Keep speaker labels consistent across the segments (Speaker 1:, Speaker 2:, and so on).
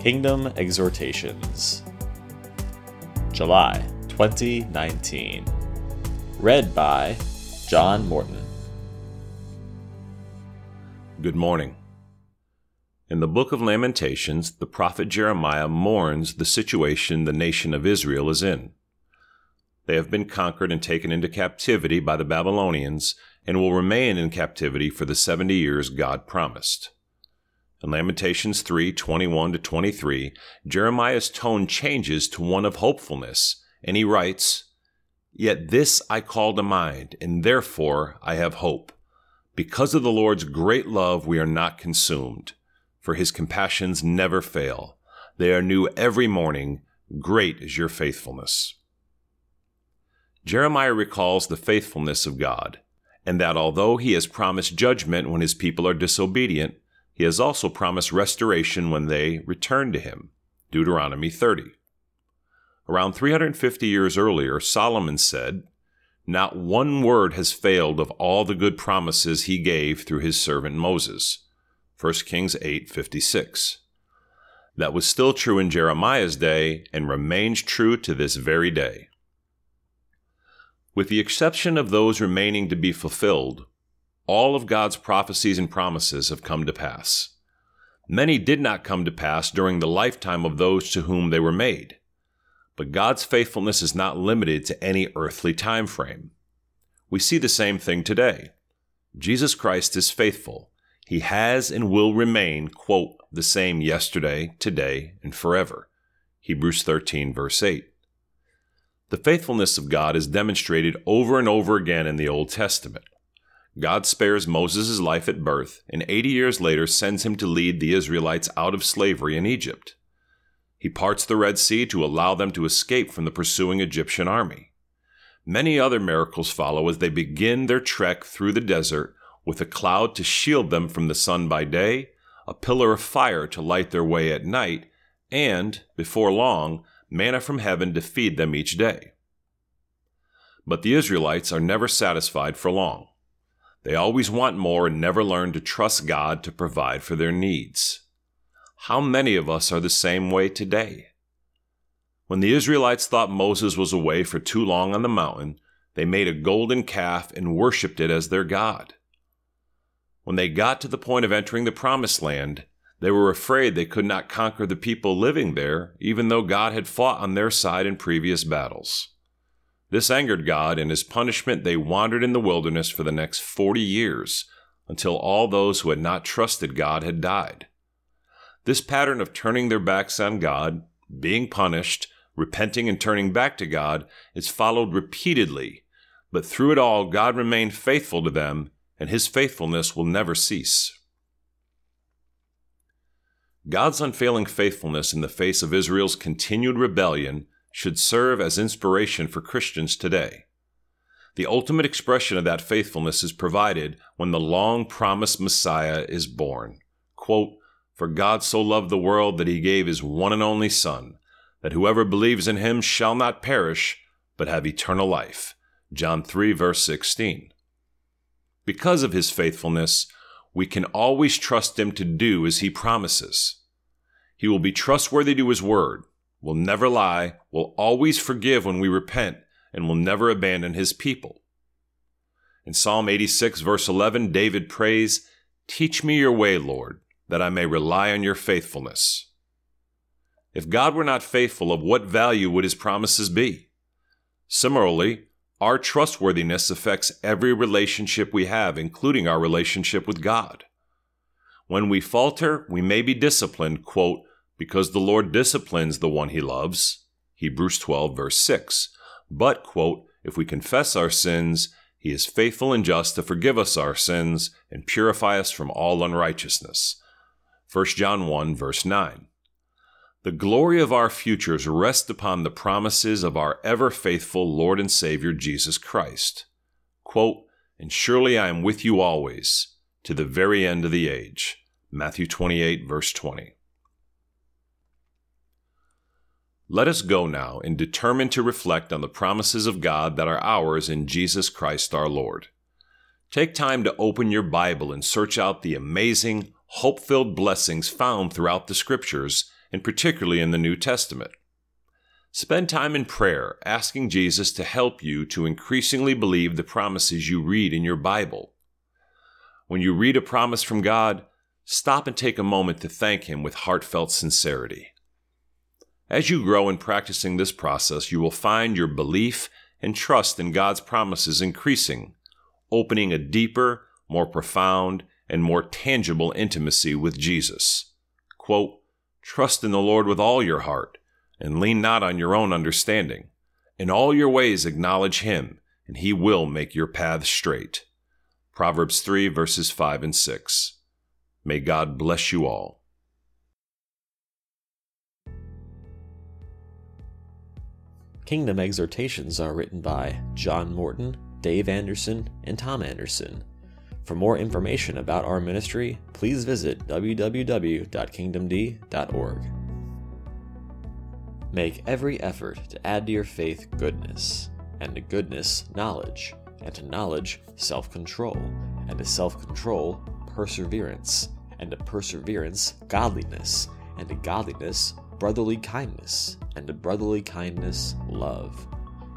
Speaker 1: Kingdom Exhortations, July 2019. Read by John Morton.
Speaker 2: Good morning. In the book of Lamentations, the prophet Jeremiah mourns the situation the nation of Israel is in. They have been conquered and taken into captivity by the Babylonians and will remain in captivity for the 70 years God promised. In Lamentations 3 21 to 23, Jeremiah's tone changes to one of hopefulness, and he writes, Yet this I call to mind, and therefore I have hope. Because of the Lord's great love, we are not consumed, for his compassions never fail. They are new every morning. Great is your faithfulness. Jeremiah recalls the faithfulness of God, and that although he has promised judgment when his people are disobedient, he has also promised restoration when they return to him. Deuteronomy 30. Around 350 years earlier, Solomon said, Not one word has failed of all the good promises he gave through his servant Moses. 1 Kings 8:56. That was still true in Jeremiah's day and remains true to this very day. With the exception of those remaining to be fulfilled, all of God's prophecies and promises have come to pass. Many did not come to pass during the lifetime of those to whom they were made. But God's faithfulness is not limited to any earthly time frame. We see the same thing today. Jesus Christ is faithful. He has and will remain, quote, the same yesterday, today, and forever. Hebrews 13, verse 8. The faithfulness of God is demonstrated over and over again in the Old Testament. God spares Moses' life at birth and 80 years later sends him to lead the Israelites out of slavery in Egypt. He parts the Red Sea to allow them to escape from the pursuing Egyptian army. Many other miracles follow as they begin their trek through the desert with a cloud to shield them from the sun by day, a pillar of fire to light their way at night, and, before long, manna from heaven to feed them each day. But the Israelites are never satisfied for long. They always want more and never learn to trust God to provide for their needs. How many of us are the same way today? When the Israelites thought Moses was away for too long on the mountain, they made a golden calf and worshiped it as their God. When they got to the point of entering the promised land, they were afraid they could not conquer the people living there, even though God had fought on their side in previous battles. This angered God, and as punishment, they wandered in the wilderness for the next 40 years until all those who had not trusted God had died. This pattern of turning their backs on God, being punished, repenting, and turning back to God is followed repeatedly, but through it all, God remained faithful to them, and his faithfulness will never cease. God's unfailing faithfulness in the face of Israel's continued rebellion should serve as inspiration for Christians today. The ultimate expression of that faithfulness is provided when the long promised Messiah is born. Quote, For God so loved the world that he gave his one and only Son, that whoever believes in him shall not perish, but have eternal life. John 3, verse 16. Because of his faithfulness, we can always trust him to do as he promises. He will be trustworthy to his word, will never lie, will always forgive when we repent, and will never abandon his people. In Psalm 86, verse 11, David prays, Teach me your way, Lord, that I may rely on your faithfulness. If God were not faithful, of what value would his promises be? Similarly, our trustworthiness affects every relationship we have, including our relationship with God. When we falter, we may be disciplined, quote, because the Lord disciplines the one he loves. Hebrews 12, verse 6. But, quote, if we confess our sins, he is faithful and just to forgive us our sins and purify us from all unrighteousness. 1 John 1, verse 9. The glory of our futures rests upon the promises of our ever faithful Lord and Savior Jesus Christ. Quote, and surely I am with you always, to the very end of the age. Matthew 28, verse 20. Let us go now and determine to reflect on the promises of God that are ours in Jesus Christ our Lord. Take time to open your Bible and search out the amazing, hope filled blessings found throughout the Scriptures and particularly in the New Testament. Spend time in prayer, asking Jesus to help you to increasingly believe the promises you read in your Bible. When you read a promise from God, stop and take a moment to thank Him with heartfelt sincerity. As you grow in practicing this process, you will find your belief and trust in God's promises increasing, opening a deeper, more profound, and more tangible intimacy with Jesus. Quote, Trust in the Lord with all your heart, and lean not on your own understanding. In all your ways acknowledge Him, and He will make your paths straight. Proverbs 3, verses 5 and 6. May God bless you all.
Speaker 1: Kingdom exhortations are written by John Morton, Dave Anderson, and Tom Anderson. For more information about our ministry, please visit www.kingdomd.org. Make every effort to add to your faith goodness, and to goodness, knowledge, and to knowledge, self control, and to self control, perseverance, and to perseverance, godliness, and to godliness, brotherly kindness, and brotherly kindness, love.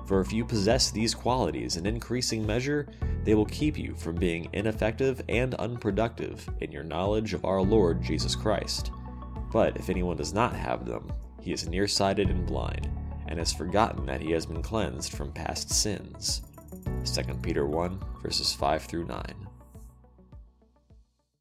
Speaker 1: For if you possess these qualities in increasing measure, they will keep you from being ineffective and unproductive in your knowledge of our Lord Jesus Christ. But if anyone does not have them, he is nearsighted and blind, and has forgotten that he has been cleansed from past sins. 2 Peter 1, verses 5 through 9.